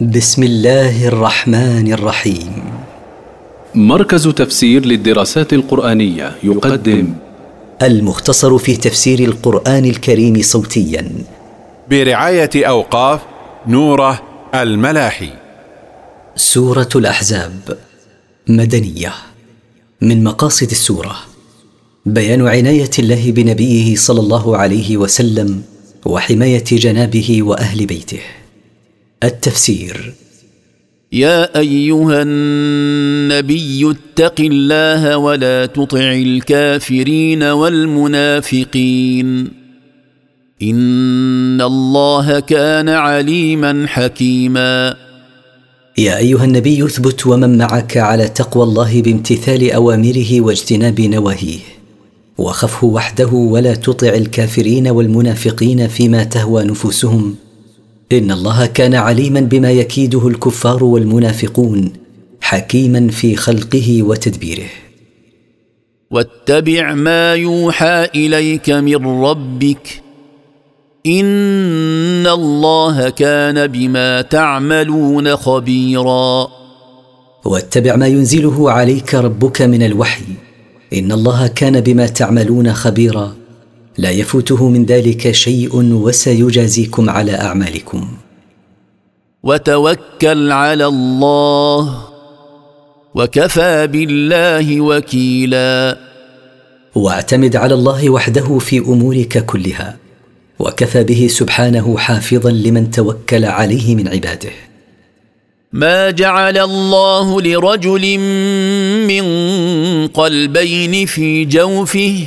بسم الله الرحمن الرحيم. مركز تفسير للدراسات القرآنية يقدم المختصر في تفسير القرآن الكريم صوتيا. برعاية أوقاف نوره الملاحي. سورة الأحزاب. مدنية. من مقاصد السورة. بيان عناية الله بنبيه صلى الله عليه وسلم وحماية جنابه وأهل بيته. التفسير. يا أيها النبي اتق الله ولا تطع الكافرين والمنافقين. إن الله كان عليما حكيما. يا أيها النبي اثبت ومن معك على تقوى الله بامتثال أوامره واجتناب نواهيه. وخفه وحده ولا تطع الكافرين والمنافقين فيما تهوى نفوسهم. إن الله كان عليما بما يكيده الكفار والمنافقون حكيما في خلقه وتدبيره. واتبع ما يوحى إليك من ربك إن الله كان بما تعملون خبيرا. واتبع ما ينزله عليك ربك من الوحي إن الله كان بما تعملون خبيرا. لا يفوته من ذلك شيء وسيجازيكم على أعمالكم. وتوكل على الله وكفى بالله وكيلا. واعتمد على الله وحده في أمورك كلها وكفى به سبحانه حافظا لمن توكل عليه من عباده. ما جعل الله لرجل من قلبين في جوفه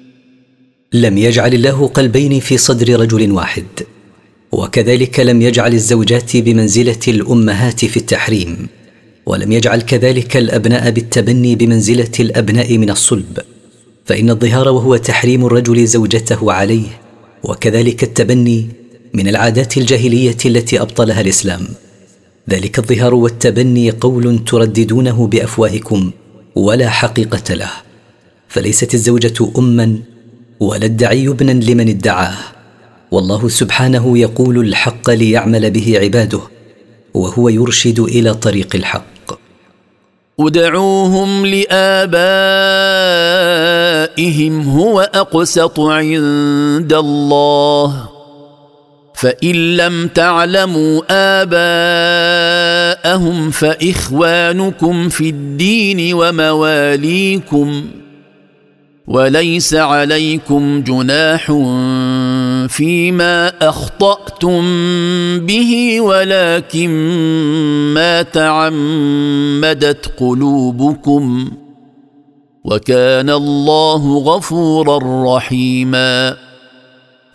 لم يجعل الله قلبين في صدر رجل واحد وكذلك لم يجعل الزوجات بمنزلة الأمهات في التحريم ولم يجعل كذلك الأبناء بالتبني بمنزلة الأبناء من الصلب فإن الظهار وهو تحريم الرجل زوجته عليه وكذلك التبني من العادات الجاهلية التي أبطلها الإسلام. ذلك الظهار والتبني قول ترددونه بأفواهكم ولا حقيقة له فليست الزوجة اما ولا الدعي ابنا لمن ادعاه. والله سبحانه يقول الحق ليعمل به عباده وهو يرشد إلى طريق الحق. ادعوهم لآبائهم هو أقسط عند الله. فإن لم تعلموا آباءهم فإخوانكم في الدين ومواليكم. وليس عليكم جناح فيما أخطأتم به ولكن ما تعمدت قلوبكم. وكان الله غفورا رحيما.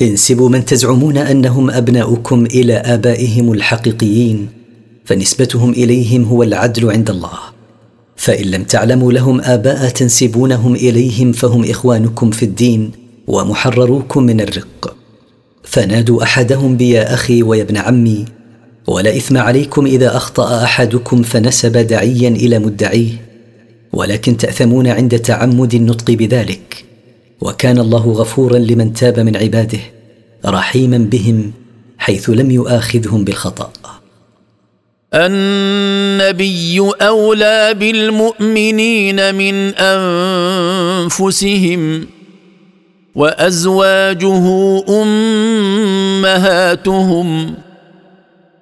انسبوا من تزعمون أنهم أبناؤكم إلى آبائهم الحقيقيين فنسبتهم إليهم هو العدل عند الله. فإن لم تعلموا لهم آباء تنسبونهم إليهم فهم إخوانكم في الدين ومحرروكم من الرق. فنادوا أحدهم بيا أخي ويا ابن عمي ولا إثم عليكم إذا أخطأ أحدكم فنسب دعيا إلى مدعيه ولكن تأثمون عند تعمد النطق بذلك وكان الله غفورا لمن تاب من عباده رحيما بهم حيث لم يؤاخذهم بالخطأ. النبي أولى بالمؤمنين من أنفسهم وأزواجه أمهاتهم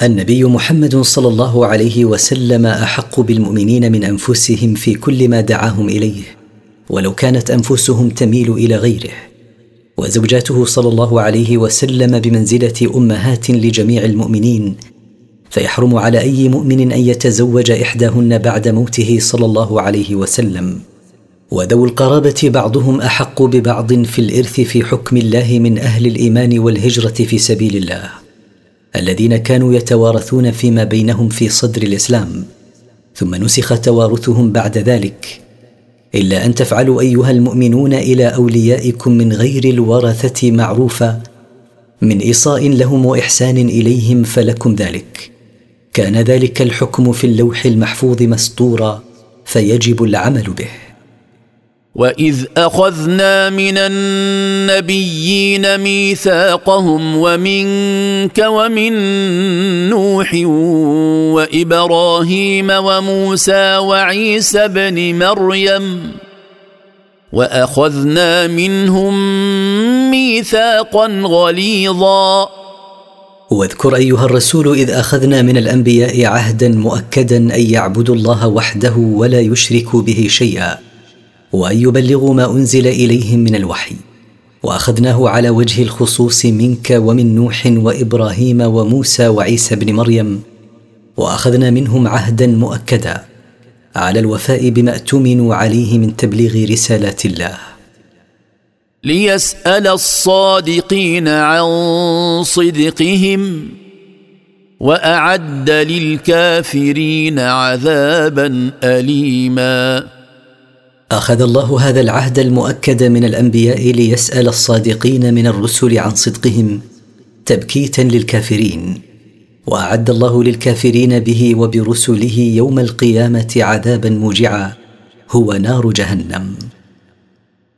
النبي محمد صلى الله عليه وسلم أحق بالمؤمنين من أنفسهم في كل ما دعاهم إليه ولو كانت أنفسهم تميل إلى غيره. وزوجاته صلى الله عليه وسلم بمنزلة أمهات لجميع المؤمنين فيحرم على أي مؤمن أن يتزوج إحداهن بعد موته صلى الله عليه وسلم. وذو القرابة بعضهم أحق ببعض في الإرث في حكم الله من أهل الإيمان والهجرة في سبيل الله. الذين كانوا يتوارثون فيما بينهم في صدر الإسلام ثم نسخ توارثهم بعد ذلك. إلا أن تفعلوا أيها المؤمنون إلى أوليائكم من غير الورثة معروفا من إيصاء لهم وإحسان إليهم فلكم ذلك. كان ذلك الحكم في اللوح المحفوظ مسطورا فيجب العمل به. واذ اخذنا من النبيين ميثاقهم ومنك ومن نوح وابراهيم وموسى وعيسى بن مريم واخذنا منهم ميثاقا غليظا. واذكر أيها الرسول إذ أخذنا من الأنبياء عهدا مؤكدا أن يعبدوا الله وحده ولا يشركوا به شيئا. وأن يبلغوا ما أنزل إليهم من الوحي. وأخذناه على وجه الخصوص منك ومن نوح وإبراهيم وموسى وعيسى بن مريم. وأخذنا منهم عهدا مؤكدا على الوفاء بما اؤتمنوا عليه من تبليغ رسالات الله. ليسأل الصادقين عن صدقهم وأعد للكافرين عذابا أليما. أخذ الله هذا العهد المؤكد من الأنبياء ليسأل الصادقين من الرسل عن صدقهم تبكيتا للكافرين وأعد الله للكافرين به وبرسله يوم القيامة عذابا موجعا هو نار جهنم.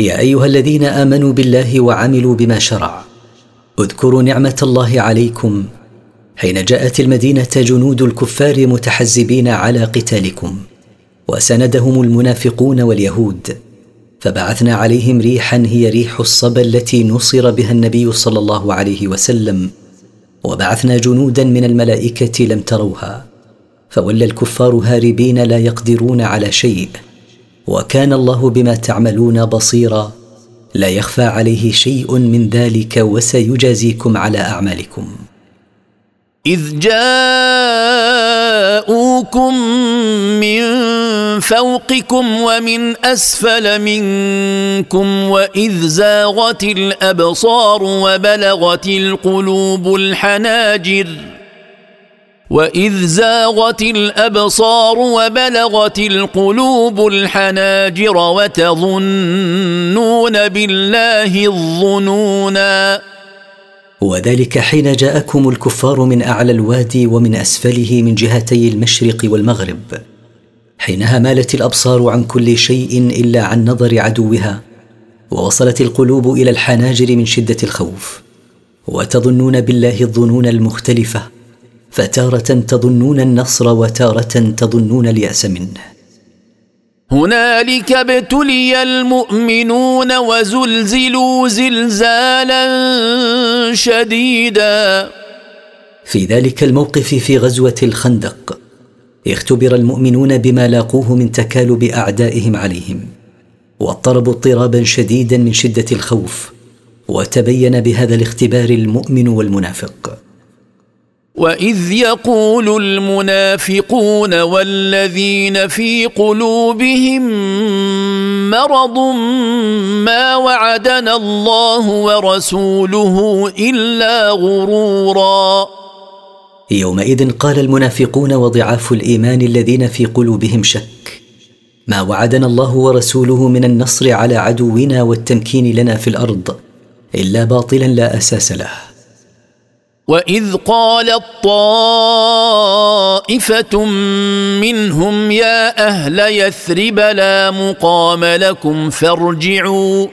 يا أيها الذين آمنوا بالله وعملوا بما شرع. اذكروا نعمة الله عليكم حين جاءت المدينة جنود الكفار متحزبين على قتالكم وسندهم المنافقون واليهود فبعثنا عليهم ريحا هي ريح الصبا التي نصر بها النبي صلى الله عليه وسلم وبعثنا جنودا من الملائكة لم تروها فولى الكفار هاربين لا يقدرون على شيء. وكان الله بما تعملون بصيرا. لا يخفى عليه شيء من ذلك وسيجازيكم على أعمالكم. إذ جاءوكم من فوقكم ومن أسفل منكم وإذ زاغت الأبصار وبلغت القلوب الحناجر واذ زاغت الابصار وبلغت القلوب الحناجر وتظنون بالله الظنونا وذلك حين جاءكم الكفار من اعلى الوادي ومن اسفله من جهتي المشرق والمغرب. حينها مالت الابصار عن كل شيء الا عن نظر عدوها. ووصلت القلوب إلى الحناجر من شده الخوف. وتظنون بالله الظنون المختلفه. فتارة تظنون النصر وتارة تظنون اليأس منه. هنالك ابتلي المؤمنون وزلزلوا زلزالا شديدا. في ذلك الموقف في غزوة الخندق اختبر المؤمنون بما لاقوه من تكالب أعدائهم عليهم واضطربوا اضطرابا شديدا من شدة الخوف وتبين بهذا الاختبار المؤمن والمنافق. واذ يقول المنافقون والذين في قلوبهم مرض ما وعدنا الله ورسوله الا غرورا يومئذ قال المنافقون وضعاف الايمان الذين في قلوبهم شك ما وعدنا الله ورسوله من النصر على عدونا والتمكين لنا في الأرض الا باطلا لا أساس له. واذ قالت طائفه منهم يا أهل يثرب لا مقام لكم فارجعوا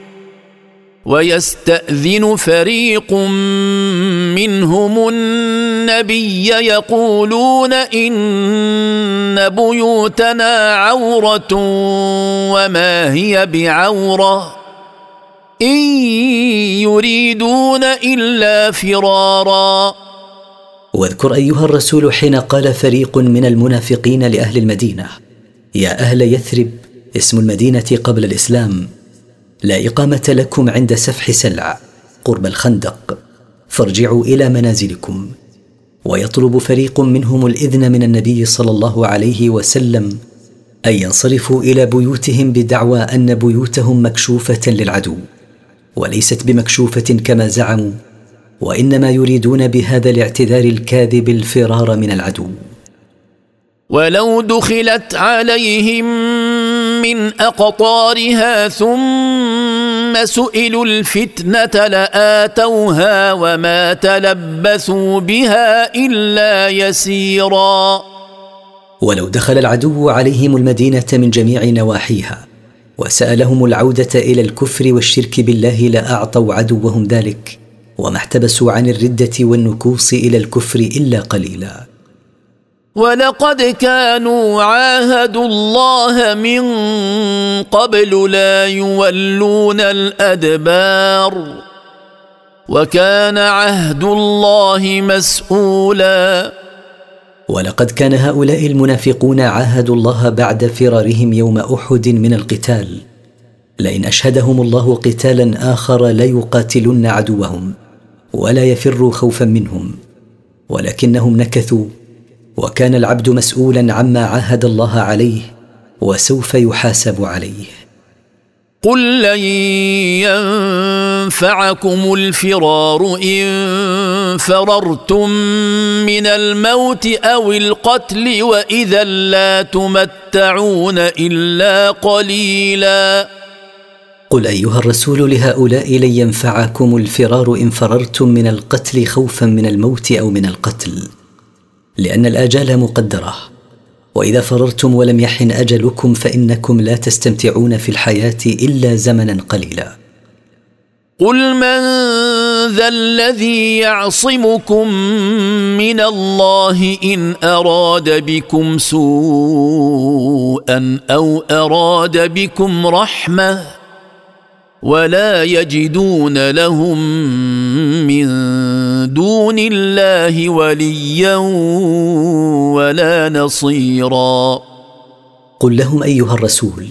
ويستاذن فريق منهم النبي يقولون ان بيوتنا عوره وما هي بعوره إن يريدون إلا فرارا. واذكر أيها الرسول حين قال فريق من المنافقين لأهل المدينة يا أهل يثرب اسم المدينة قبل الإسلام لا إقامة لكم عند سفح سلع قرب الخندق فارجعوا إلى منازلكم. ويطلب فريق منهم الإذن من النبي صلى الله عليه وسلم أن ينصرفوا إلى بيوتهم بدعوى أن بيوتهم مكشوفة للعدو. وليست بمكشوفة كما زعموا وإنما يريدون بهذا الاعتذار الكاذب الفرار من العدو. ولو دخلت عليهم من أقطارها ثم سئلوا الفتنة لآتوها وما تلبثوا بها إلا يسيرا. ولو دخل العدو عليهم المدينة من جميع نواحيها وسألهم العودة إلى الكفر والشرك بالله لاعطوا عدوهم ذلك وما احتبسوا عن الردة والنكوص إلى الكفر إلا قليلا. ولقد كانوا عاهدوا الله من قبل لا يولون الأدبار وكان عهد الله مسؤولا. ولقد كان هؤلاء المنافقون عاهدوا الله بعد فرارهم يوم أحد من القتال. لئن أشهدهم الله قتالا آخر ليقاتلن عدوهم ولا يفروا خوفا منهم. ولكنهم نكثوا وكان العبد مسؤولا عما عاهد الله عليه وسوف يحاسب عليه. قل لن ينفعكم الفرار ان فررتم من الموت أو القتل واذا لا تمتعون الا قليلا. قل ايها الرسول لهؤلاء لن ينفعكم الفرار ان فررتم من القتل خوفا من الموت أو من القتل لأن الآجال مقدرة. وإذا فررتم ولم يحن أجلكم فإنكم لا تستمتعون في الحياة إلا زمنا قليلا. قل من ذا الذي يعصمكم من الله إن أراد بكم سوءا أو أراد بكم رحمة ولا يجدون لهم من دون الله وليا ولا نصيرا. قل لهم أيها الرسول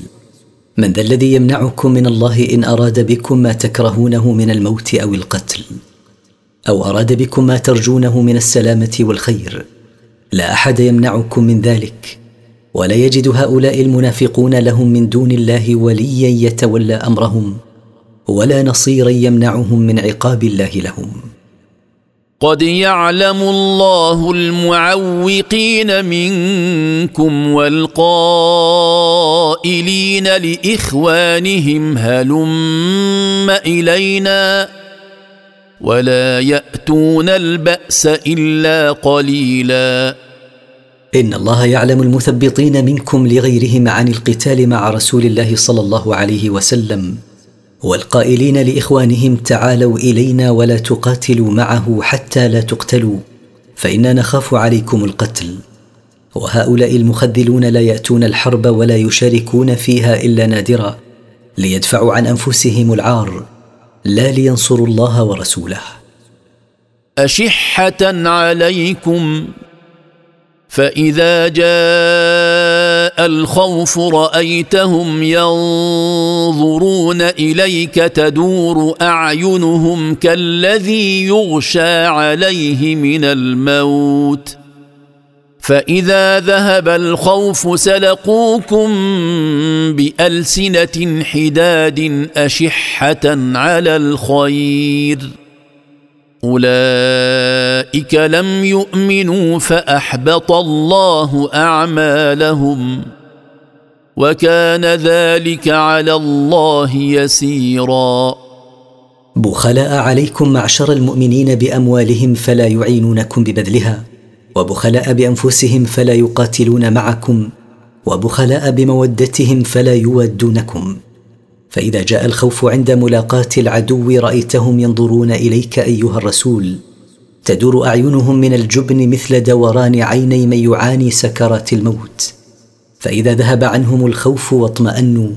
من ذا الذي يمنعكم من الله إن أراد بكم ما تكرهونه من الموت أو القتل أو أراد بكم ما ترجونه من السلامة والخير لا أحد يمنعكم من ذلك ولا يجد هؤلاء المنافقون لهم من دون الله وليا يتولى أمرهم. ولا نصيرا يمنعهم من عقاب الله لهم. قد يعلم الله المعوقين منكم والقائلين لإخوانهم هلم إلينا ولا يأتون البأس إلا قليلا. إن الله يعلم المثبطين منكم لغيرهم عن القتال مع رسول الله صلى الله عليه وسلم. والقائلين لإخوانهم تعالوا إلينا ولا تقاتلوا معه حتى لا تقتلوا فإنا نخاف عليكم القتل. وهؤلاء المخذلون لا يأتون الحرب ولا يشاركون فيها إلا نادرا ليدفعوا عن أنفسهم العار. لا لينصروا الله ورسوله. أشحة عليكم فإذا جاء الخوف رأيتهم ينظرون إليك تدور أعينهم كالذي يغشى عليه من الموت. فإذا ذهب الخوف سلقوكم بألسنة حداد أشحة على الخير. أولئك لم يؤمنوا فأحبط الله أعمالهم وكان ذلك على الله يسيرا. بخلاء عليكم معشر المؤمنين بأموالهم فلا يعينونكم ببذلها وبخلاء بأنفسهم فلا يقاتلون معكم وبخلاء بمودتهم فلا يودونكم. فإذا جاء الخوف عند ملاقاة العدو رأيتهم ينظرون إليك أيها الرسول. تدور أعينهم من الجبن مثل دوران عيني من يعاني سكرات الموت. فإذا ذهب عنهم الخوف واطمأنوا.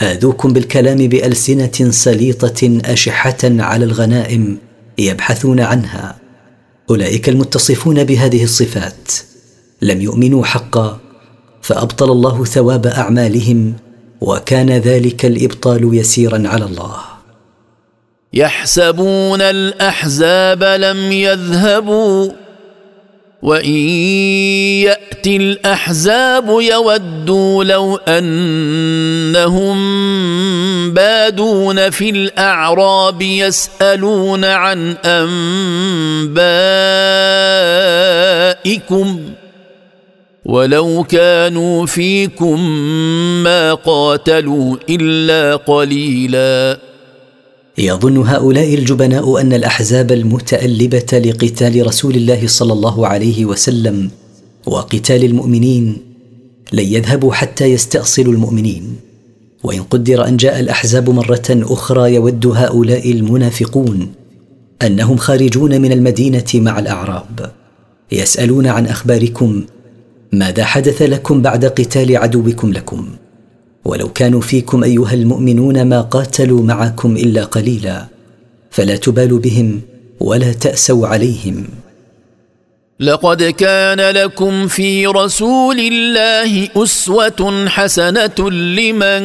آذوكم بالكلام بألسنة سليطة أشحة على الغنائم يبحثون عنها. أولئك المتصفون بهذه الصفات. لم يؤمنوا حقا. فأبطل الله ثواب أعمالهم. وكان ذلك الإبطال يسيرا على الله. يحسبون الأحزاب لم يذهبوا وإن يأتي الأحزاب يودوا لو أنهم بادون في الأعراب يسألون عن أنبائكم. ولو كانوا فيكم ما قاتلوا إلا قليلا. يظن هؤلاء الجبناء أن الأحزاب المتألبة لقتال رسول الله صلى الله عليه وسلم وقتال المؤمنين لن يذهبوا حتى يستأصلوا المؤمنين. وإن قدر أن جاء الأحزاب مرة أخرى يود هؤلاء المنافقون أنهم خارجون من المدينة مع الأعراب. يسألون عن أخباركم ماذا حدث لكم بعد قتال عدوكم لكم؟ ولو كانوا فيكم أيها المؤمنون ما قاتلوا معكم إلا قليلا فلا تبالوا بهم ولا تأسوا عليهم. لقد كان لكم في رسول الله أسوة حسنة لمن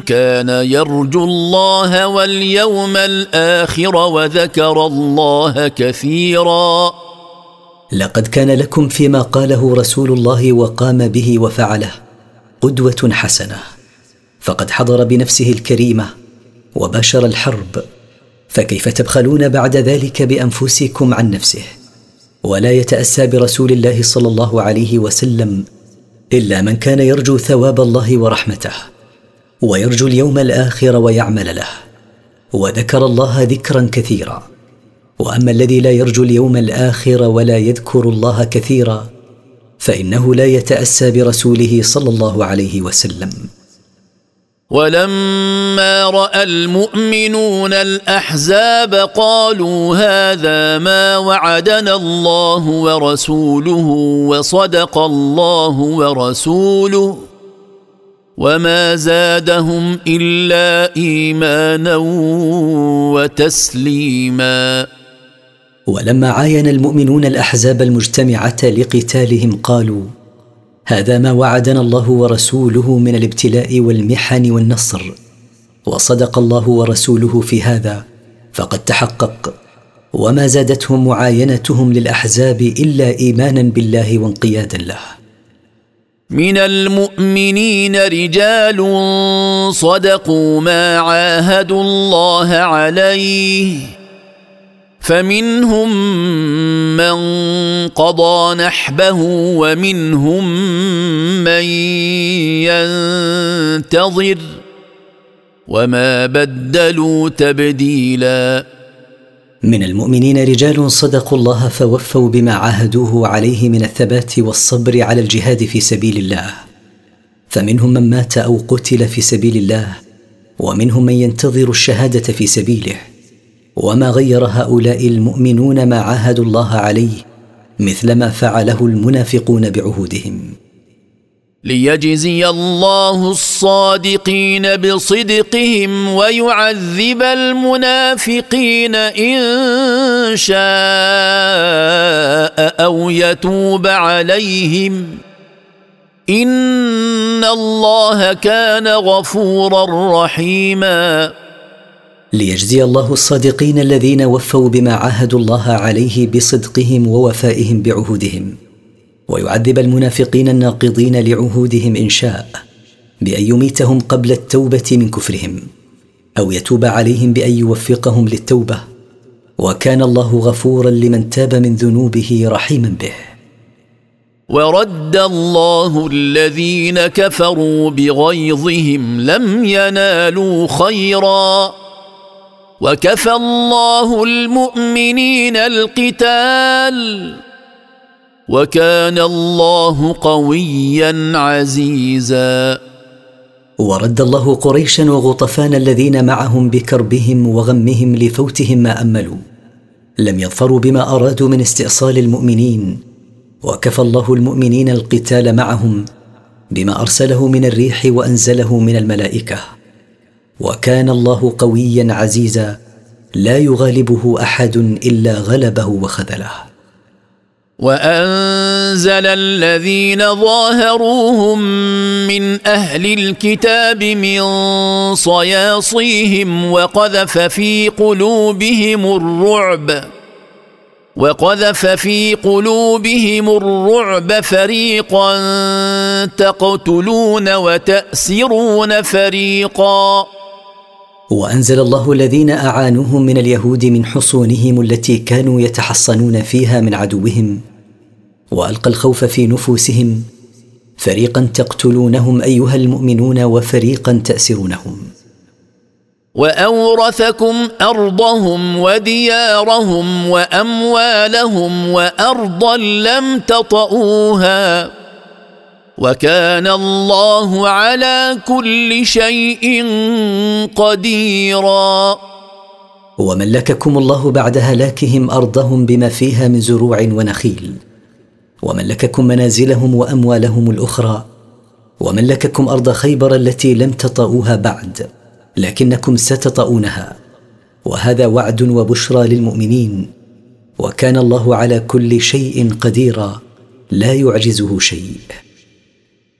كان يرجو الله واليوم الآخر وذكر الله كثيرا. لقد كان لكم فيما قاله رسول الله وقام به وفعله قدوة حسنة. فقد حضر بنفسه الكريمة وباشر الحرب. فكيف تبخلون بعد ذلك بأنفسكم عن نفسه؟ ولا يتأسى برسول الله صلى الله عليه وسلم إلا من كان يرجو ثواب الله ورحمته ويرجو اليوم الآخر ويعمل له وذكر الله ذكرا كثيرا. وأما الذي لا يرجو اليوم الآخر ولا يذكر الله كثيرا فإنه لا يتأسى برسوله صلى الله عليه وسلم. ولما رأى المؤمنون الأحزاب قالوا هذا ما وعدنا الله ورسوله وصدق الله ورسوله وما زادهم إلا إيمانا وتسليما. ولما عاين المؤمنون الأحزاب المجتمعة لقتالهم قالوا هذا ما وعدنا الله ورسوله من الابتلاء والمحن والنصر وصدق الله ورسوله في هذا فقد تحقق وما زادتهم معاينتهم للأحزاب إلا إيمانا بالله وانقيادا له. من المؤمنين رجال صدقوا ما عاهدوا الله عليه فمنهم من قضى نحبه ومنهم من ينتظر وما بدلوا تبديلا. من المؤمنين رجال صدقوا الله فوفوا بما عاهدوه عليه من الثبات والصبر على الجهاد في سبيل الله. فمنهم من مات أو قتل في سبيل الله ومنهم من ينتظر الشهادة في سبيله. وما غير هؤلاء المؤمنون ما عاهدوا الله عليه مثل ما فعله المنافقون بعهودهم. ليجزي الله الصادقين بصدقهم ويعذب المنافقين إن شاء أو يتوب عليهم. إن الله كان غفورا رحيما. ليجزي الله الصادقين الذين وفوا بما عاهدوا الله عليه بصدقهم ووفائهم بعهودهم ويعذب المنافقين الناقضين لعهودهم إن شاء بأن يميتهم قبل التوبة من كفرهم أو يتوب عليهم بأن يوفقهم للتوبة وكان الله غفورا لمن تاب من ذنوبه رحيما به. ورد الله الذين كفروا بغيظهم لم ينالوا خيرا. وكفى الله المؤمنين القتال وكان الله قويا عزيزا. ورد الله قريشا وغطفان الذين معهم بكربهم وغمهم لفوتهم ما أملوا. لم يظفروا بما أرادوا من استئصال المؤمنين. وكفى الله المؤمنين القتال معهم بما أرسله من الريح وأنزله من الملائكة. وكان الله قويا عزيزا لا يغالبه أحد إلا غلبه وخذله. وأنزل الذين ظاهروهم من أهل الكتاب من صياصيهم وقذف في قلوبهم الرعب وقذف في قلوبهم الرعب فريقا تقتلون وتأسرون فريقا. وأنزل الله الذين أعانوهم من اليهود من حصونهم التي كانوا يتحصنون فيها من عدوهم. وألقى الخوف في نفوسهم. فريقا تقتلونهم أيها المؤمنون وفريقا تأسرونهم. وأورثكم أرضهم وديارهم وأموالهم وارضا لم تطئوها. وكان الله على كل شيء قديرا. وملككم الله بعد هلاكهم أرضهم بما فيها من زروع ونخيل. وملككم منازلهم وأموالهم الأخرى. وملككم أرض خيبر التي لم تطئوها بعد لكنكم ستطؤونها. وهذا وعد وبشرى للمؤمنين. وكان الله على كل شيء قديرا. لا يعجزه شيء.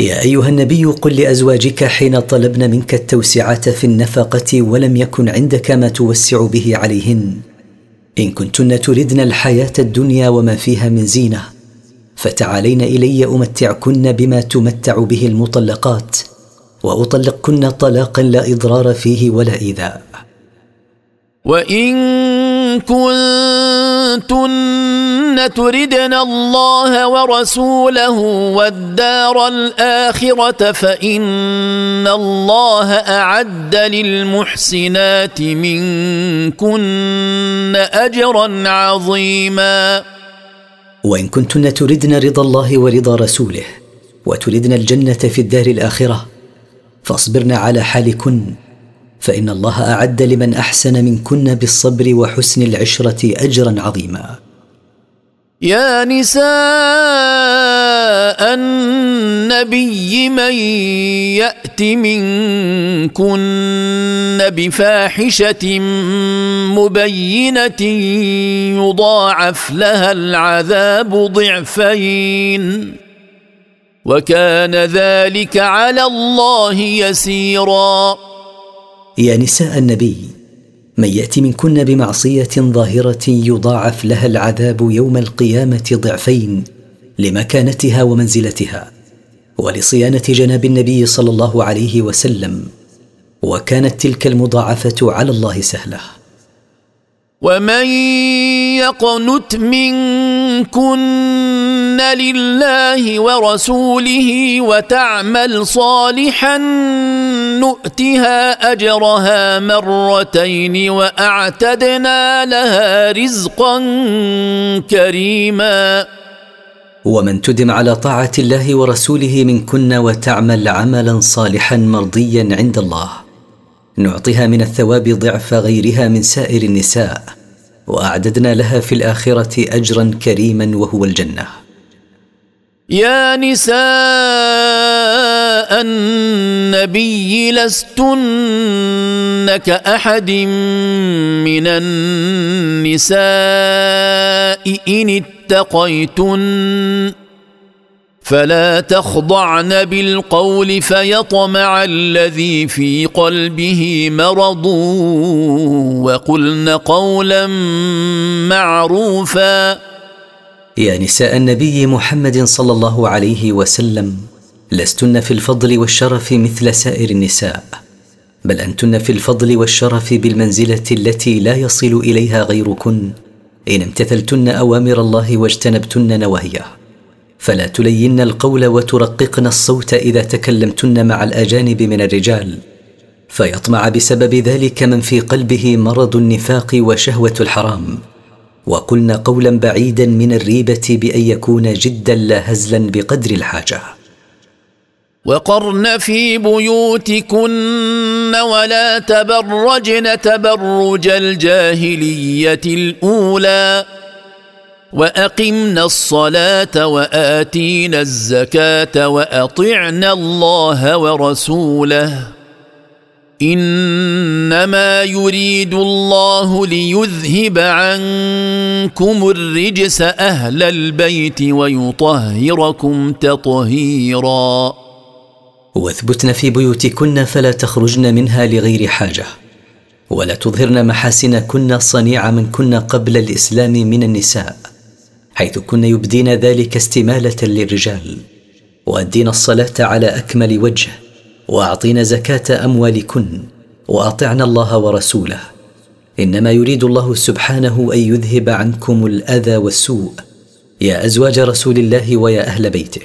يا أيها النبي قل لأزواجك حين طلبن منك التوسعة في النفقة ولم يكن عندك ما توسع به عليهن. إن كنتن تردن الحياة الدنيا وما فيها من زينة فتعالين إلي أمتعكن بما تمتع به المطلقات وأطلقكن طلاقا لا إضرار فيه ولا إيذاء. وإن كنتن تردن الله ورسوله والدار الآخرة فإن الله أعد للمحسنات منكن أجرا عظيما. وإن كنتن تردن رضا الله ورضا رسوله وتردن الجنة في الدار الآخرة فاصبرن على حالكن. فإن الله أعد لمن أحسن منكن بالصبر وحسن العشرة أجرا عظيما. يا نساء النبي من يأت منكن بفاحشة مبينة يضاعف لها العذاب ضعفين. وكان ذلك على الله يسيرا. يا نساء النبي من يأتي منكن بمعصية ظاهرة يضاعف لها العذاب يوم القيامة ضعفين لمكانتها ومنزلتها ولصيانة جناب النبي صلى الله عليه وسلم وكانت تلك المضاعفة على الله سهلة. ومن يقنت منكن لله ورسوله وتعمل صالحا نؤتها اجرها مرتين واعتدنا لها رزقا كريما. ومن تدم على طاعه الله ورسوله منكن وتعمل عملا صالحا مرضيا عند الله. نعطيها من الثواب ضعف غيرها من سائر النساء. وأعددنا لها في الآخرة اجرا كريما وهو الجنة. يا نساء النبي لستن كأحد من النساء إن اتقيتن. فلا تخضعن بالقول فيطمع الذي في قلبه مرض وقلن قولا معروفا. يا نساء النبي محمد صلى الله عليه وسلم لستن في الفضل والشرف مثل سائر النساء بل أنتن في الفضل والشرف بالمنزلة التي لا يصل إليها غيركن إن امتثلتن أوامر الله واجتنبتن نواهيه. فلا تلين القول وترققن الصوت إذا تكلمتن مع الأجانب من الرجال. فيطمع بسبب ذلك من في قلبه مرض النفاق وشهوة الحرام. وقلن قولا بعيدا من الريبة بأن يكون جدا لا هزلا بقدر الحاجة. وقرن في بيوتكن ولا تبرجن تبرج الجاهلية الأولى. وأقمنا الصلاة وآتينا الزكاة وأطعنا الله ورسوله. إنما يريد الله ليذهب عنكم الرجس أهل البيت ويطهركم تطهيرا. واثبتن في بيوتكن فلا تخرجن منها لغير حاجة ولا تظهرن محاسنكن صنيع من كن قبل الإسلام من النساء. حيث كن يبدين ذلك استمالة للرجال وادين الصلاة على أكمل وجه واعطين زكاة أموالكن واطعن الله ورسوله. إنما يريد الله سبحانه أن يذهب عنكم الأذى والسوء يا أزواج رسول الله ويا أهل بيته.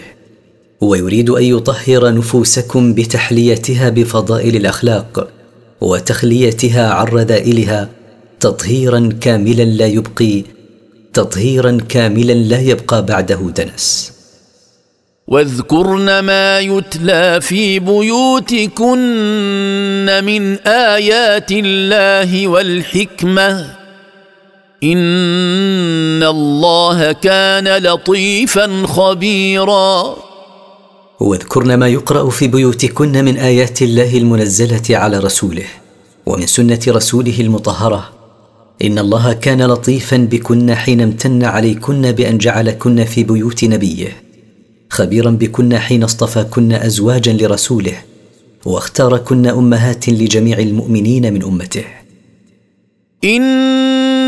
ويريد أن يطهر نفوسكم بتحليتها بفضائل الأخلاق وتخليتها عن رذائلها تطهيرا كاملا لا يبقي تطهيرا كاملا لا يبقى بعده دنس. واذكرن ما يتلى في بيوتكن من آيات الله والحكمة. إن الله كان لطيفا خبيرا. واذكرن ما يقرأ في بيوتكن من آيات الله المنزلة على رسوله ومن سنة رسوله المطهرة. إن الله كان لطيفا بكن حين امتن عليكن بأن جعلكن في بيوت نبيه خبيرا بكن حين اصطفاكن ازواجا لرسوله واختاركن أمهات لجميع المؤمنين من أمته.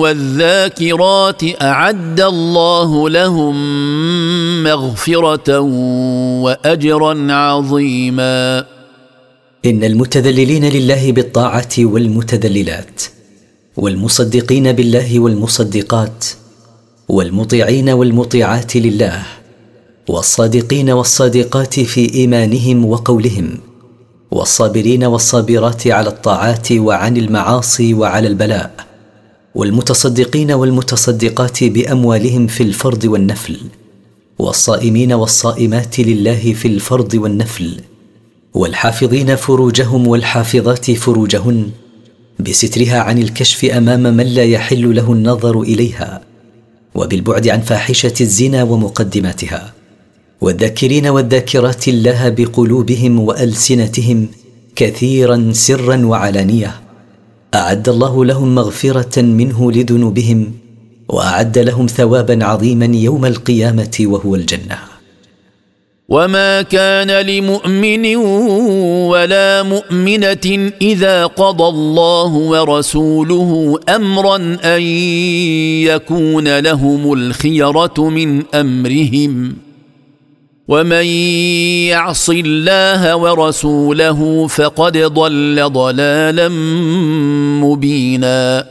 والذاكرات أعد الله لهم مغفرة وأجرا عظيما. إن المتذللين لله بالطاعة والمتذللات والمصدقين بالله والمصدقات والمطيعين والمطيعات لله والصادقين والصادقات في إيمانهم وقولهم والصابرين والصابرات على الطاعات وعن المعاصي وعلى البلاء والمتصدقين والمتصدقات بأموالهم في الفرض والنفل والصائمين والصائمات لله في الفرض والنفل والحافظين فروجهم والحافظات فروجهن بسترها عن الكشف أمام من لا يحل له النظر إليها وبالبعد عن فاحشة الزنا ومقدماتها والذاكرين والذاكرات الله بقلوبهم وألسنتهم كثيرا سرا وعلانية. أعد الله لهم مغفرة منه لذنوبهم وأعد لهم ثوابا عظيما يوم القيامة وهو الجنة. وما كان لمؤمن ولا مؤمنة إذا قضى الله ورسوله امرا أن يكون لهم الخيرة من أمرهم. ومن يعص الله ورسوله فقد ضل ضلالا مبينا.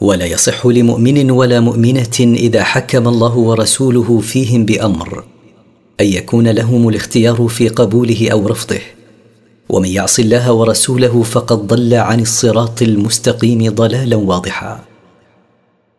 ولا يصح لمؤمن ولا مؤمنه اذا حكم الله ورسوله فيهم بامر ان يكون لهم الاختيار في قبوله أو رفضه. ومن يعص الله ورسوله فقد ضل عن الصراط المستقيم ضلالا واضحا.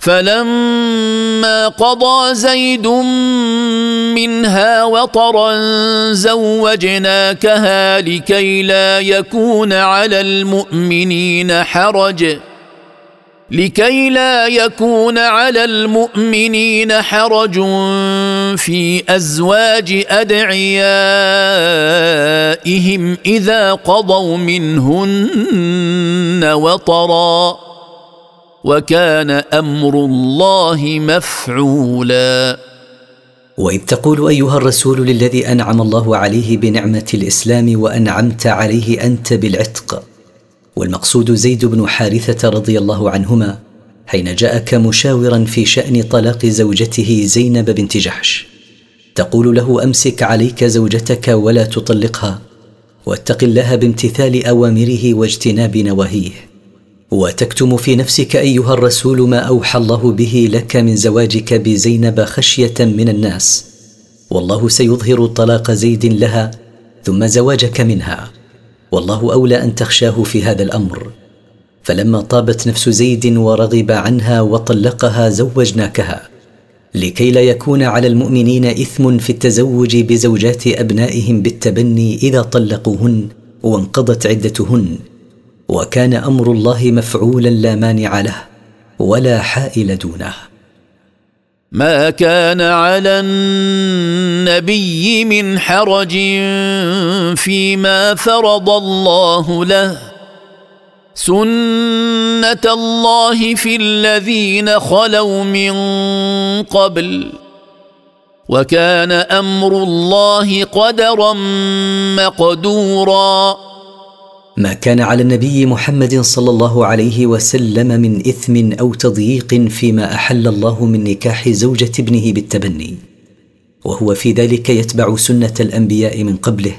فلما قضى زيد منها وطرا زوجناكها لكي لا يكون على المؤمنين حرج. لكي لا يكون على المؤمنين حرج في أزواج أدعيائهم إذا قضوا منهن وطرا. وكان أمر الله مفعولا. وإذ تقول أيها الرسول للذي أنعم الله عليه بنعمة الإسلام وأنعمت عليه أنت بالعتق. والمقصود زيد بن حارثة رضي الله عنهما حين جاءك مشاورا في شأن طلاق زوجته زينب بنت جحش. تقول له أمسك عليك زوجتك ولا تطلقها واتق الله بامتثال أوامره واجتناب نواهيه. وتكتم في نفسك أيها الرسول ما أوحى الله به لك من زواجك بزينب خشية من الناس. والله سيظهر طلاق زيد لها ثم زواجك منها. والله أولى أن تخشاه في هذا الأمر. فلما طابت نفس زيد ورغب عنها وطلقها زوجناكها. لكي لا يكون على المؤمنين إثم في التزوج بزوجات أبنائهم بالتبني إذا طلقوهن وانقضت عدتهن. وكان أمر الله مفعولا لا مانع له ولا حائل دونه. ما كان على النبي من حرج فيما فرض الله له. سنة الله في الذين خلوا من قبل. وكان أمر الله قدرا مقدورا. ما كان على النبي محمد صلى الله عليه وسلم من إثم أو تضييق فيما أحل الله من نكاح زوجة ابنه بالتبني. وهو في ذلك يتبع سنة الأنبياء من قبله.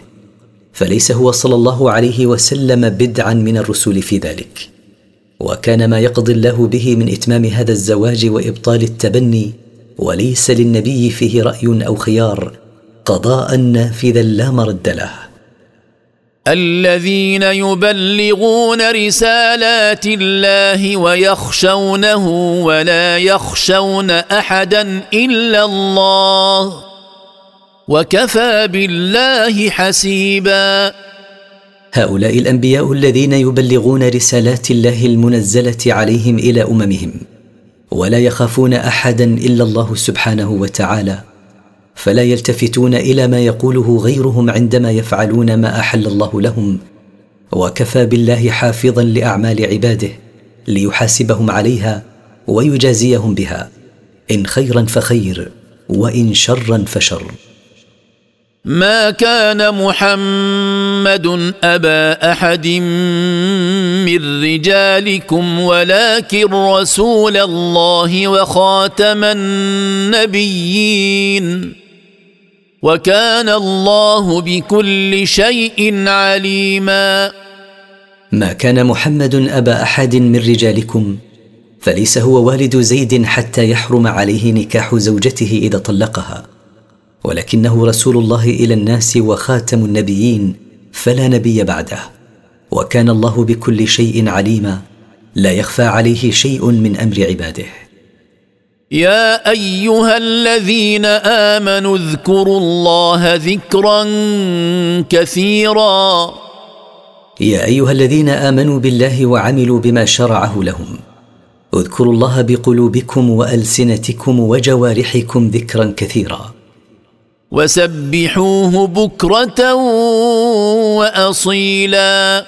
فليس هو صلى الله عليه وسلم بدعا من الرسل في ذلك. وكان ما يقضي الله به من إتمام هذا الزواج وإبطال التبني وليس للنبي فيه رأي أو خيار قضاء نافذا لا مرد له. الذين يبلغون رسالات الله ويخشونه ولا يخشون أحدا إلا الله وكفى بالله حسيبا. هؤلاء الأنبياء الذين يبلغون رسالات الله المنزلة عليهم إلى أممهم ولا يخافون أحدا إلا الله سبحانه وتعالى. فلا يلتفتون إلى ما يقوله غيرهم عندما يفعلون ما أحل الله لهم. وكفى بالله حافظا لأعمال عباده ليحاسبهم عليها ويجازيهم بها. إن خيرا فخير وإن شرا فشر. ما كان محمد أبا أحد من رجالكم ولكن رسول الله وخاتم النبيين. وكان الله بكل شيء عليما. ما كان محمد أبا أحد من رجالكم فليس هو والد زيد حتى يحرم عليه نكاح زوجته إذا طلقها. ولكنه رسول الله إلى الناس وخاتم النبيين فلا نبي بعده. وكان الله بكل شيء عليما لا يخفى عليه شيء من أمر عباده. يا أيها الذين آمنوا اذكروا الله ذكرا كثيرا. يا أيها الذين آمنوا بالله وعملوا بما شرعه لهم. اذكروا الله بقلوبكم وألسنتكم وجوارحكم ذكرا كثيرا. وسبحوه بكرة وأصيلا.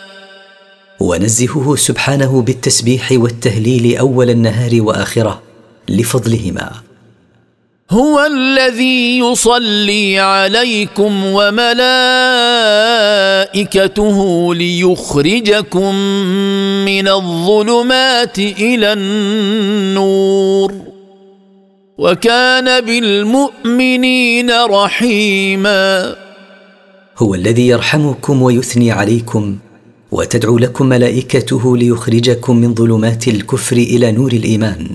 ونزهه سبحانه بالتسبيح والتهليل أول النهار وآخره. لفضلهما. هو الذي يصلي عليكم وملائكته ليخرجكم من الظلمات إلى النور. وكان بالمؤمنين رحيما. هو الذي يرحمكم ويثني عليكم وتدعو لكم ملائكته ليخرجكم من ظلمات الكفر إلى نور الإيمان.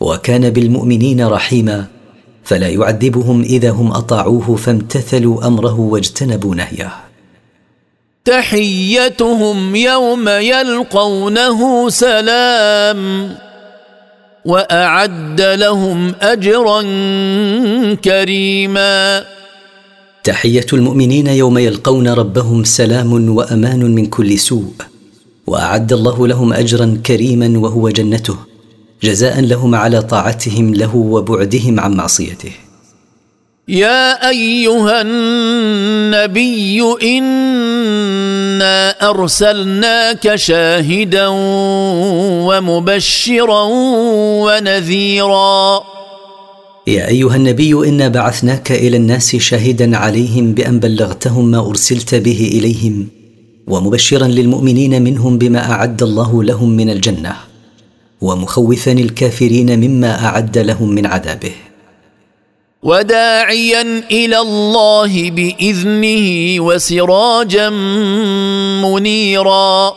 وكان بالمؤمنين رحيما فلا يعذبهم إذا هم أطاعوه فامتثلوا أمره واجتنبوا نهيه. تحيتهم يوم يلقونه سلام وأعد لهم أجرا كريما. تحية المؤمنين يوم يلقون ربهم سلام وأمان من كل سوء وأعد الله لهم أجرا كريما وهو جنته. جزاء لهم على طاعتهم له وبعدهم عن معصيته. يا أيها النبي إنا أرسلناك شاهدا ومبشرا ونذيرا. يا أيها النبي إنا بعثناك إلى الناس شاهدا عليهم بأن بلغتهم ما أرسلت به إليهم ومبشرا للمؤمنين منهم بما أعد الله لهم من الجنة. ومخوفا الكافرين مما أعد لهم من عذابه. وداعيا إلى الله بإذنه وسراجا منيرا.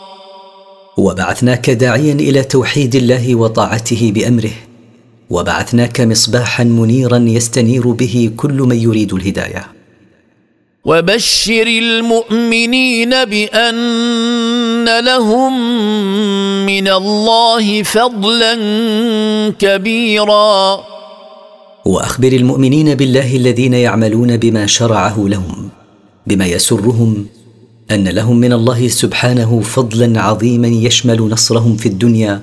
وبعثناك داعيا إلى توحيد الله وطاعته بأمره. وبعثناك مصباحا منيرا يستنير به كل من يريد الهداية. وبشر المؤمنين بأن لهم من الله فضلا كبيرا. وأخبر المؤمنين بالله الذين يعملون بما شرعه لهم بما يسرهم أن لهم من الله سبحانه فضلا عظيما يشمل نصرهم في الدنيا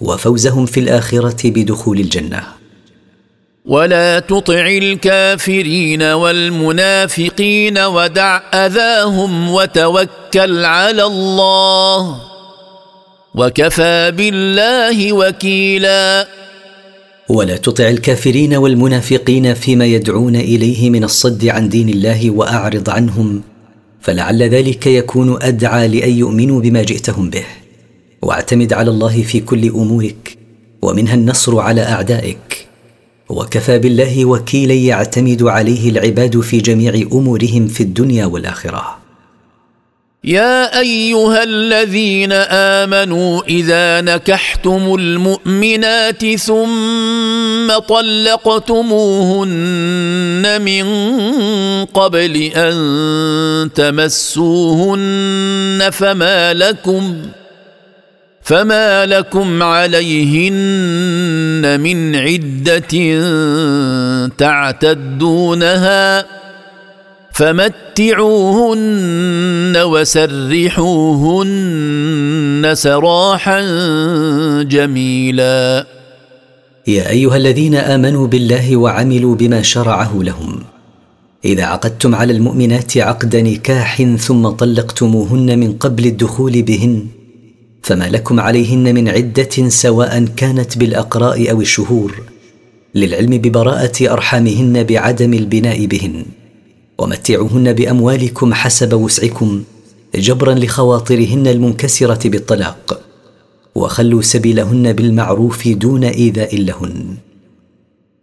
وفوزهم في الآخرة بدخول الجنة. ولا تطع الكافرين والمنافقين ودع اذاهم وتوكل على الله وكفى بالله وكيلا ولا تطع الكافرين والمنافقين فيما يدعون اليه من الصد عن دين الله واعرض عنهم فلعل ذلك يكون ادعى لأن يؤمنوا بما جئتهم به واعتمد على الله في كل امورك ومنها النصر على اعدائك وكفى بالله وكيلا يعتمد عليه العباد في جميع أمورهم في الدنيا والآخرة. يا أيها الذين آمنوا إذا نكحتم المؤمنات ثم طلقتموهن من قبل أن تمسوهن فما لكم فما لكم عليهن من عده تعتدونها فمتعوهن وسرحوهن سراحا جميلا. يا ايها الذين امنوا بالله وعملوا بما شرعه لهم. اذا عقدتم على المؤمنات عقد نكاح ثم طلقتموهن من قبل الدخول بهن فما لكم عليهن من عدة سواء كانت بالأقراء أو الشهور للعلم ببراءة أرحامهن بعدم البناء بهن. ومتعوهن بأموالكم حسب وسعكم جبرا لخواطرهن المنكسرة بالطلاق. وخلوا سبيلهن بالمعروف دون إيذاء لهن.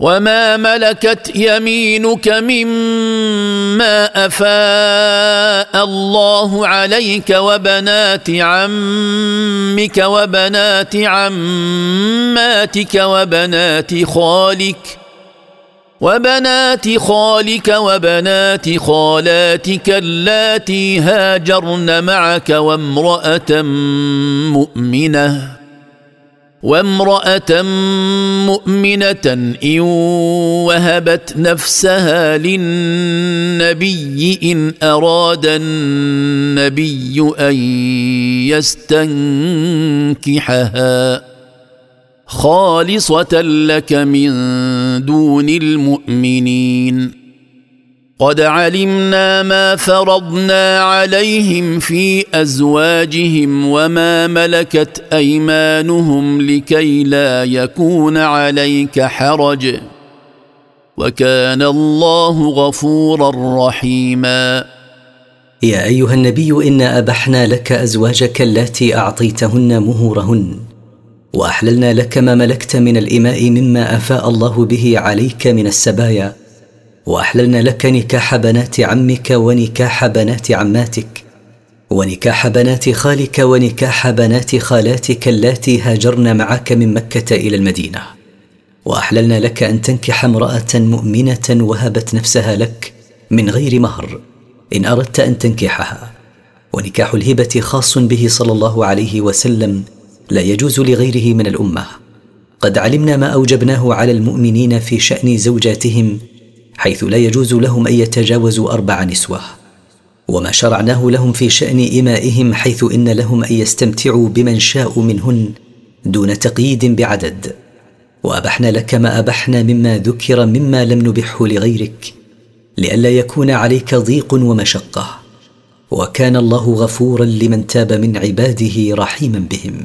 وما ملكت يمينك مما افاء الله عليك وبنات عمك وبنات عماتك وبنات خالك وبنات خالك وبنات خالاتك اللاتي هاجرن معك وامراه مؤمنه وامرأة مؤمنة إن وهبت نفسها للنبي إن أراد النبي أن يستنكحها خالصة لك من دون المؤمنين. قد علمنا ما فرضنا عليهم في أزواجهم وما ملكت أيمانهم لكي لا يكون عليك حرج. وكان الله غفورا رحيما. يا أيها النبي إنا أبحنا لك أزواجك اللاتي أعطيتهن مهورهن وأحللنا لك ما ملكت من الإماء مما أفاء الله به عليك من السبايا وأحللنا لك نكاح بنات عمك ونكاح بنات عماتك. ونكاح بنات خالك ونكاح بنات خالاتك اللاتي هاجرن معك من مكة إلى المدينة. وأحللنا لك أن تنكح امرأة مؤمنة وهبت نفسها لك من غير مهر إن أردت أن تنكحها. ونكاح الهبة خاص به صلى الله عليه وسلم لا يجوز لغيره من الأمة. قد علمنا ما أوجبناه على المؤمنين في شأن زوجاتهم حيث لا يجوز لهم أن يتجاوزوا أربع نسوة. وما شرعناه لهم في شأن إمائهم حيث إن لهم أن يستمتعوا بمن شاءوا منهن دون تقييد بعدد. وأبحنا لك ما أبحنا مما ذكر مما لم نبحه لغيرك لئلا يكون عليك ضيق ومشقة. وكان الله غفورا لمن تاب من عباده رحيما بهم.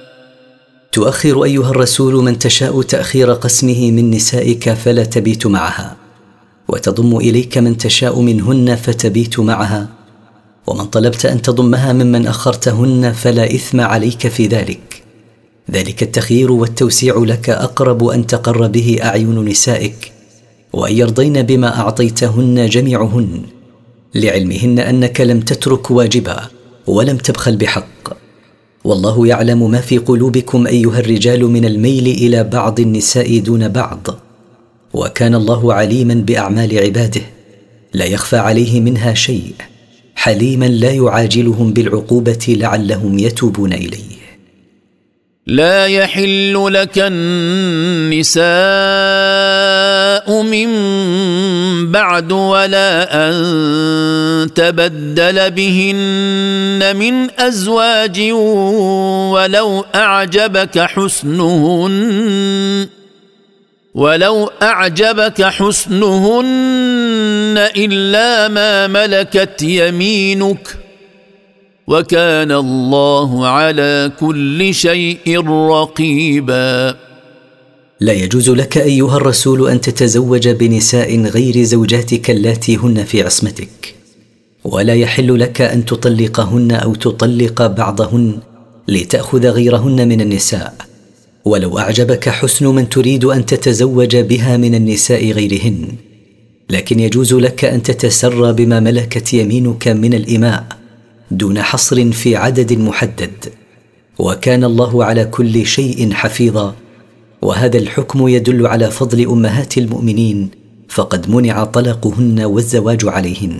تؤخر أيها الرسول من تشاء تأخير قسمه من نسائك فلا تبيت معها وتضم إليك من تشاء منهن فتبيت معها ومن طلبت أن تضمها ممن أخرتهن فلا إثم عليك في ذلك. ذلك التخيير والتوسيع لك أقرب أن تقر به أعين نسائك وأن يرضين بما أعطيتهن جميعهن لعلمهن أنك لم تترك واجبا ولم تبخل بحق. والله يعلم ما في قلوبكم أيها الرجال من الميل إلى بعض النساء دون بعض. وكان الله عليما بأعمال عباده. لا يخفى عليه منها شيء. حليما لا يعاجلهم بالعقوبة لعلهم يتوبون إليه. لا يحل لك النساء من بعد ولا أن تبدل بهن من أزواج ولو أعجبك حسنهن ولو أعجبك حسنهن إلا ما ملكت يمينك. وكان الله على كل شيء رقيبا. لا يجوز لك أيها الرسول أن تتزوج بنساء غير زوجاتك اللاتي هن في عصمتك. ولا يحل لك أن تطلقهن أو تطلق بعضهن لتأخذ غيرهن من النساء. ولو أعجبك حسن من تريد أن تتزوج بها من النساء غيرهن. لكن يجوز لك أن تتسرى بما ملكت يمينك من الإماء. دون حصر في عدد محدد. وكان الله على كل شيء حفيظا. وهذا الحكم يدل على فضل أمهات المؤمنين فقد منع طلاقهن والزواج عليهن.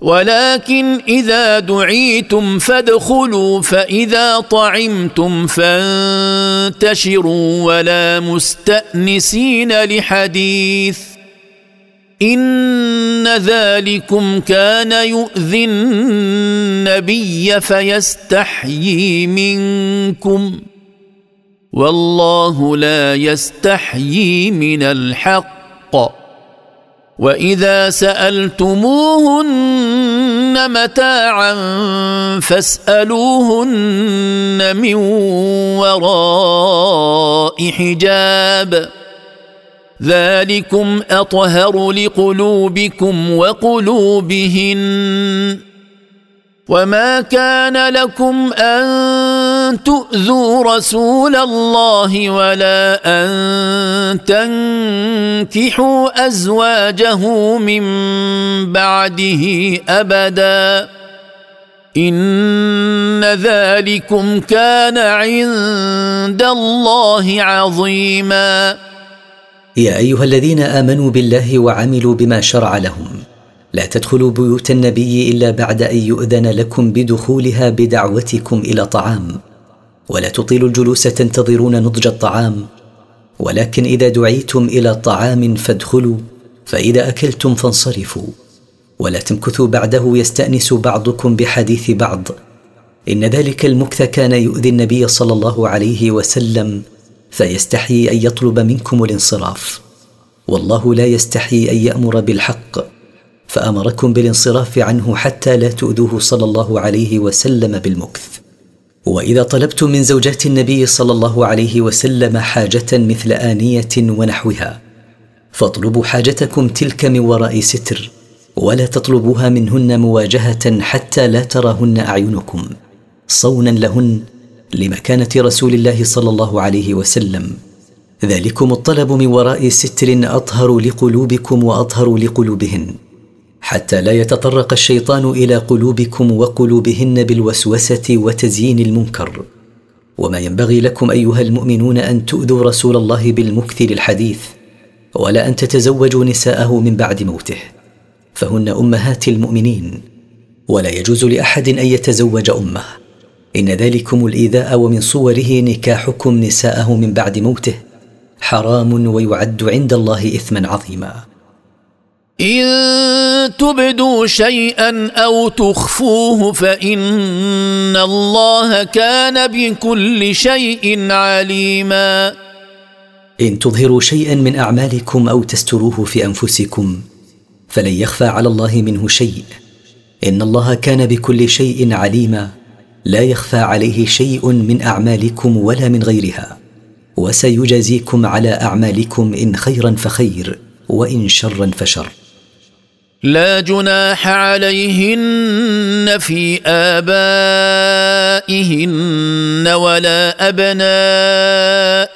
ولكن إذا دعيتم فادخلوا فإذا طعمتم فانتشروا ولا مستأنسين لحديث. إن ذلكم كان يؤذي النبي فيستحيي منكم. والله لا يستحيي من الحق. وإذا سألتموهن متاعا فاسألوهن من وراء حجاب. ذلكم أطهر لقلوبكم وقلوبهن. وما كان لكم أن تؤذوا رسول الله ولا أن تنكحوا أزواجه من بعده أبدا. إن ذلكم كان عند الله عظيما. يا أيها الذين آمنوا بالله وعملوا بما شرع لهم. لا تدخلوا بيوت النبي إلا بعد أن يؤذن لكم بدخولها بدعوتكم إلى طعام. ولا تطيلوا الجلوس تنتظرون نضج الطعام. ولكن إذا دعيتم إلى طعام فادخلوا فإذا أكلتم فانصرفوا. ولا تمكثوا بعده يستأنس بعضكم بحديث بعض. إن ذلك المكث كان يؤذي النبي صلى الله عليه وسلم فيستحيي أن يطلب منكم الانصراف. والله لا يستحيي أن يأمر بالحق. فأمركم بالانصراف عنه حتى لا تؤذوه صلى الله عليه وسلم بالمكث. وإذا طلبتم من زوجات النبي صلى الله عليه وسلم حاجة مثل آنية ونحوها فاطلبوا حاجتكم تلك من وراء ستر ولا تطلبوها منهن مواجهة حتى لا تراهن أعينكم صونا لهن لمكانة رسول الله صلى الله عليه وسلم. ذلكم الطلب من وراء ستر أطهر لقلوبكم وأطهر لقلوبهن. حتى لا يتطرق الشيطان إلى قلوبكم وقلوبهن بالوسوسة وتزيين المنكر. وما ينبغي لكم أيها المؤمنون أن تؤذوا رسول الله بالمكث للحديث ولا أن تتزوجوا نساءه من بعد موته. فهن أمهات المؤمنين ولا يجوز لأحد أن يتزوج أمه. إن ذلكم الإيذاء ومن صوره نكاحكم نساءه من بعد موته حرام ويعد عند الله اثما عظيما. إن تبدوا شيئا أو تخفوه فإن الله كان بكل شيء عليما. إن تظهروا شيئا من أعمالكم أو تستروه في أنفسكم فلن يخفى على الله منه شيء. إن الله كان بكل شيء عليما. لا يخفى عليه شيء من أعمالكم ولا من غيرها. وسيجازيكم على أعمالكم إن خيرا فخير وإن شرا فشر. لا جناح عليهن في آبائهن ولا أبنائهن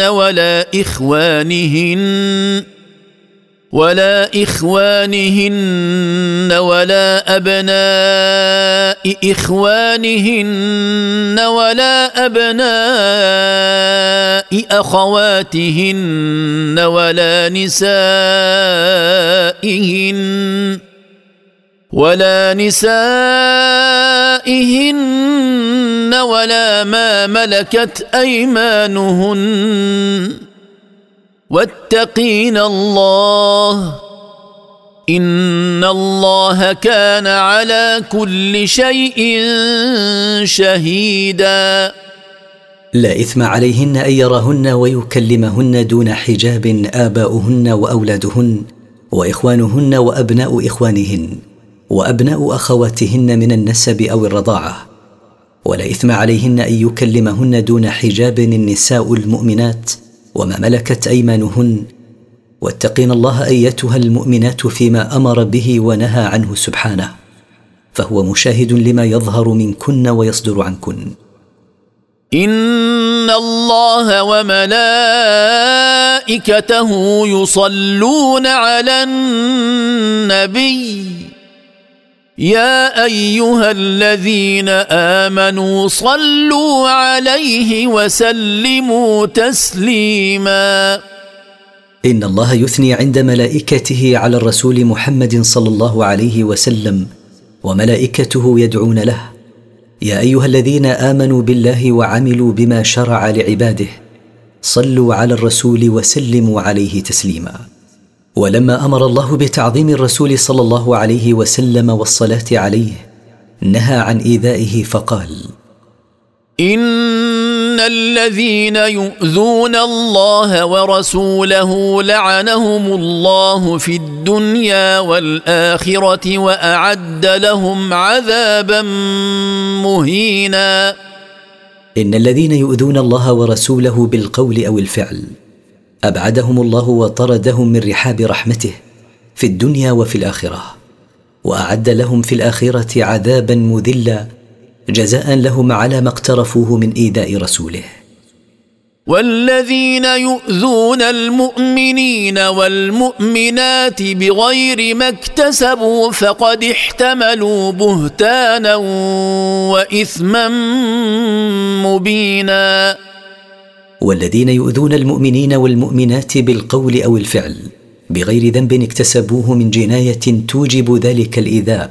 ولا إخوانهن. ولا إخوانهن ولا أبناء إخوانهن ولا أبناء أخواتهن ولا نسائهن ولا نسائهن ولا ما ملكت أيمانهن واتقين الله. إن الله كان على كل شيء شهيدا. لا إثم عليهن أن يراهن ويكلمهن دون حجاب آباؤهن وأولادهن وإخوانهن وأبناء إخوانهن وأبناء أخواتهن من النسب أو الرضاعة. ولا إثم عليهن أن يكلمهن دون حجاب النساء المؤمنات وما ملكت أيمانهن. واتقين الله أيتها المؤمنات فيما أمر به ونهى عنه سبحانه. فهو مشاهد لما يظهر منكن ويصدر عنكن. إن الله وملائكته يصلون على النبي. يا أيها الذين آمنوا صلوا عليه وسلموا تسليما. إن الله يثني عند ملائكته على الرسول محمد صلى الله عليه وسلم وملائكته يدعون له. يا أيها الذين آمنوا بالله وعملوا بما شرع لعباده صلوا على الرسول وسلموا عليه تسليما. ولما أمر الله بتعظيم الرسول صلى الله عليه وسلم والصلاة عليه نهى عن إيذائه فقال إن الذين يؤذون الله ورسوله لعنهم الله في الدنيا والآخرة وأعد لهم عذابا مهينا. إن الذين يؤذون الله ورسوله بالقول أو الفعل أبعدهم الله وطردهم من رحاب رحمته في الدنيا وفي الآخرة وأعد لهم في الآخرة عذابا مذلا جزاء لهم على ما اقترفوه من إيذاء رسوله. والذين يؤذون المؤمنين والمؤمنات بغير ما اكتسبوا فقد احتملوا بهتانا واثما مبينا. والذين يؤذون المؤمنين والمؤمنات بالقول أو الفعل بغير ذنب اكتسبوه من جناية توجب ذلك الإيذاء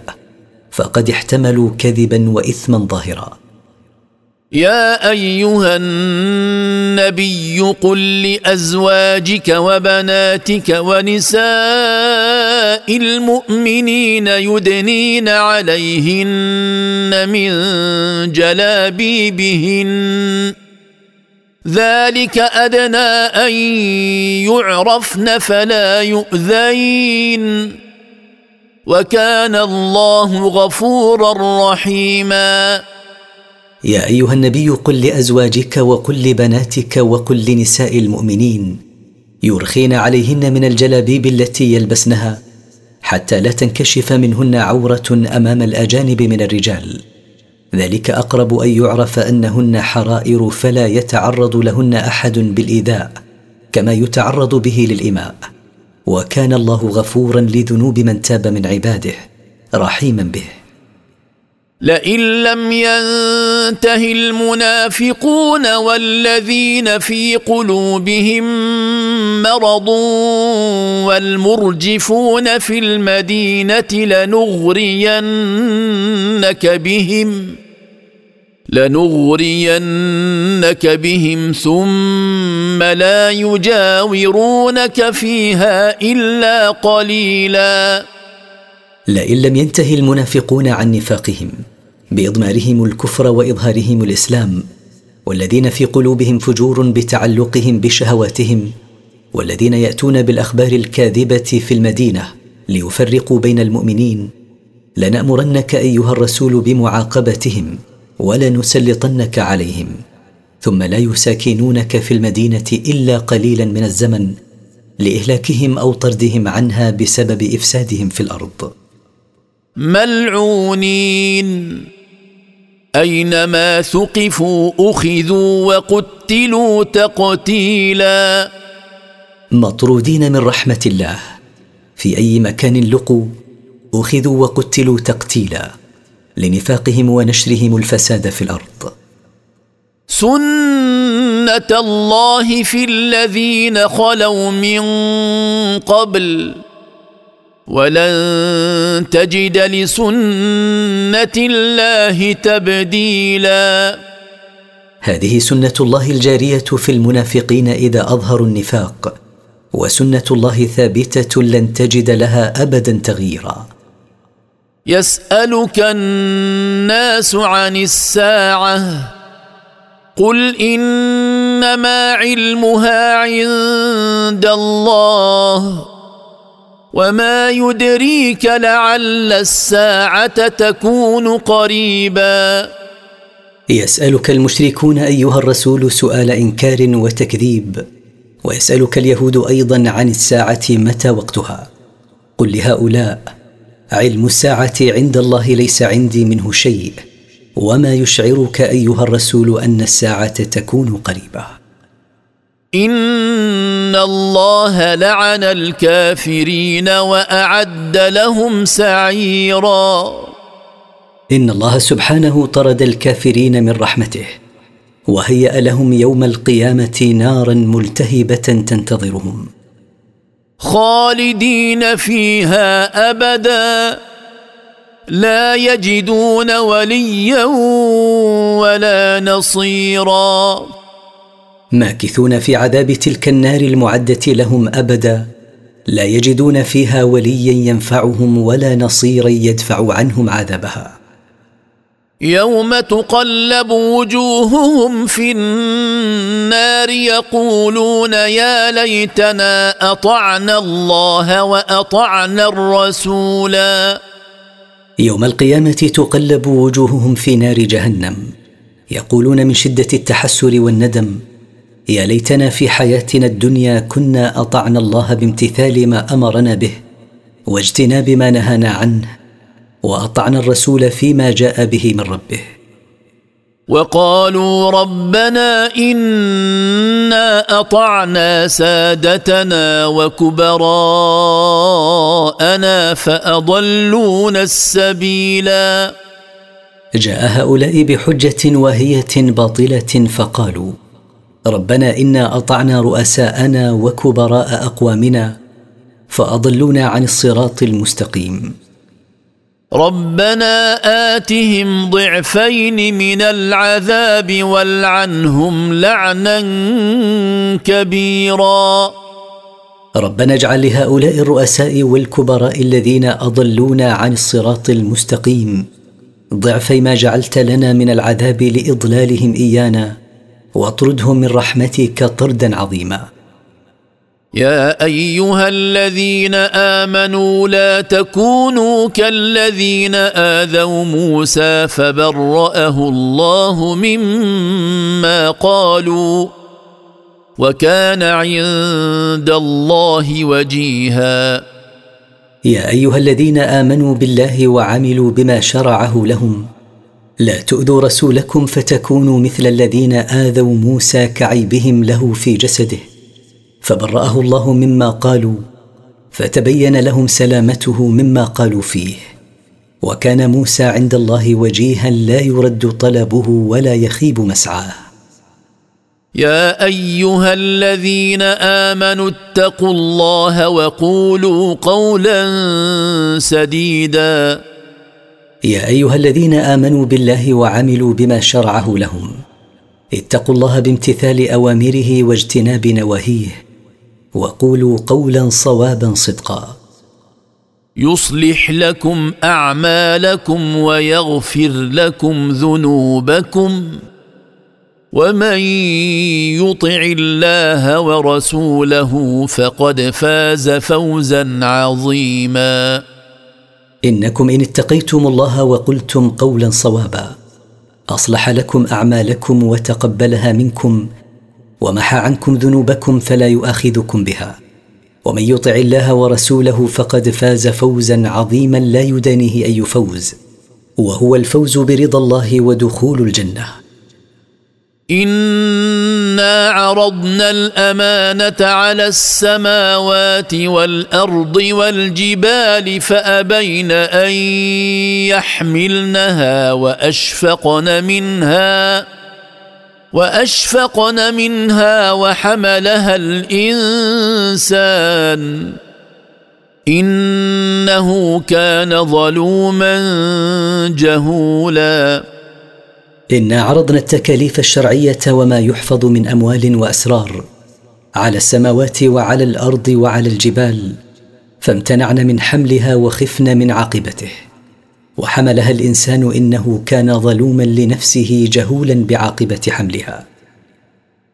فقد احتملوا كذبا واثما ظاهرا. يا أيها النبي قل لأزواجك وبناتك ونساء المؤمنين يدنين عليهن من جلابيبهن ذلك أدنى أن يعرفن فلا يؤذين. وكان الله غفورا رحيما. يا أيها النبي قل لأزواجك وقل لبناتك وقل لنساء المؤمنين يرخين عليهن من الجلابيب التي يلبسنها حتى لا تنكشف منهن عورة أمام الأجانب من الرجال. ذلك أقرب أن يعرف أنهن حرائر فلا يتعرض لهن أحد بالإيذاء كما يتعرض به للإماء. وكان الله غفورا لذنوب من تاب من عباده رحيما به. لئن لم ينته المنافقون والذين في قلوبهم مرض والمرجفون في المدينة لنغرينك بهم. لنغرينك بهم ثم لا يجاورونك فيها إلا قليلا. لئن لم ينته المنافقون عن نفاقهم بإضمارهم الكفر وإظهارهم الإسلام والذين في قلوبهم فجور بتعلقهم بشهواتهم والذين يأتون بالأخبار الكاذبة في المدينة ليفرقوا بين المؤمنين لنأمرنك أيها الرسول بمعاقبتهم ولنسلطنك عليهم ثم لا يساكنونك في المدينة إلا قليلا من الزمن لإهلاكهم أو طردهم عنها بسبب إفسادهم في الأرض. ملعونين. أينما ثقفوا أخذوا وقتلوا تقتيلا. مطرودين من رحمة الله. في أي مكان لقوا أخذوا وقتلوا تقتيلا. لنفاقهم ونشرهم الفساد في الأرض. سنه الله في الذين خلوا من قبل. ولن تجد لسنه الله تبديلا. هذه سنه الله الجاريه في المنافقين اذا اظهروا النفاق. وسنه الله ثابته لن تجد لها ابدا تغييرا. يسألك الناس عن الساعة قل إنما علمها عند الله وما يدريك لعل الساعة تكون قريبا. يسألك المشركون أيها الرسول سؤال إنكار وتكذيب ويسألك اليهود أيضا عن الساعة متى وقتها؟ قل لهؤلاء علم الساعة عند الله ليس عندي منه شيء. وما يشعرك أيها الرسول أن الساعة تكون قريبة. إن الله لعن الكافرين وأعد لهم سعيرا. إن الله سبحانه طرد الكافرين من رحمته وهيأ لهم يوم القيامة نارا ملتهبة تنتظرهم. خالدين فيها أبدا لا يجدون وليا ولا نصيرا. ماكثون في عذاب تلك النار المعدة لهم أبدا لا يجدون فيها وليا ينفعهم ولا نصيرا يدفع عنهم عذابها. يوم تقلب وجوههم في النار يقولون يا ليتنا أطعنا الله وأطعنا الرسولا. يوم القيامة تقلب وجوههم في نار جهنم يقولون من شدة التحسر والندم يا ليتنا في حياتنا الدنيا كنا أطعنا الله بامتثال ما أمرنا به واجتناب ما نهانا عنه وأطعنا الرسول فيما جاء به من ربه. وقالوا ربنا إنا أطعنا سادتنا وكبراءنا فاضلونا السبيلا. جاء هؤلاء بحجة واهيه باطلة فقالوا ربنا إنا أطعنا رؤساءنا وكبراء أقوامنا فأضلونا عن الصراط المستقيم. ربنا آتهم ضعفين من العذاب والعنهم لعنا كبيرا. ربنا اجعل لهؤلاء الرؤساء والكبراء الذين اضلونا عن الصراط المستقيم. ضعفي ما جعلت لنا من العذاب لإضلالهم إيانا واطردهم من رحمتك طردا عظيما. يا أيها الذين آمنوا لا تكونوا كالذين آذوا موسى فبرأه الله مما قالوا وكان عند الله وجيها. يا أيها الذين آمنوا بالله وعملوا بما شرعه لهم لا تؤذوا رسولكم فتكونوا مثل الذين آذوا موسى كعيبهم له في جسده. فبرأه الله مما قالوا فتبين لهم سلامته مما قالوا فيه. وكان موسى عند الله وجيها لا يرد طلبه ولا يخيب مسعاه. يا أيها الذين آمنوا اتقوا الله وقولوا قولا سديدا. يا أيها الذين آمنوا بالله وعملوا بما شرعه لهم. اتقوا الله بامتثال أوامره واجتناب نواهيه. وقولوا قولا صوابا صدقا. يصلح لكم أعمالكم ويغفر لكم ذنوبكم ومن يطع الله ورسوله فقد فاز فوزا عظيما. إنكم إن اتقيتم الله وقلتم قولا صوابا. أصلح لكم أعمالكم وتقبلها منكم ومحى عنكم ذنوبكم فلا يؤاخذكم بها. ومن يطع الله ورسوله فقد فاز فوزا عظيما لا يدانيه اي فوز وهو الفوز برضا الله ودخول الجنة. إنا عرضنا الأمانة على السماوات والأرض والجبال فأبين أن يحملنها وأشفقن منها. وأشفقن منها وحملها الإنسان. إنه كان ظلوما جهولا. انا عرضنا التكاليف الشرعية وما يحفظ من أموال وأسرار على السماوات وعلى الأرض وعلى الجبال فامتنعن من حملها وخفن من عاقبته. وحملها الإنسان إنه كان ظلوما لنفسه جهولا بعاقبة حملها.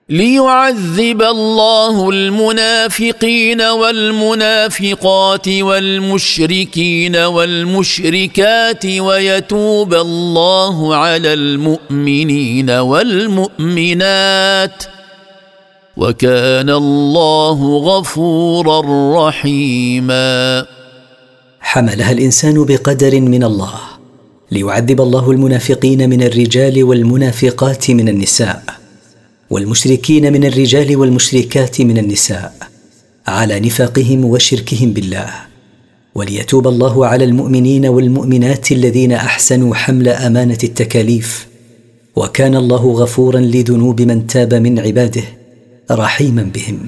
ليعذب الله المنافقين والمنافقات والمشركين والمشركات ويتوب الله على المؤمنين والمؤمنات. وكان الله غفورا رحيما. حملها الإنسان بقدر من الله ليعذب الله المنافقين من الرجال والمنافقات من النساء والمشركين من الرجال والمشركات من النساء على نفاقهم وشركهم بالله وليتوب الله على المؤمنين والمؤمنات الذين أحسنوا حمل أمانة التكاليف وكان الله غفورا لذنوب من تاب من عباده رحيما بهم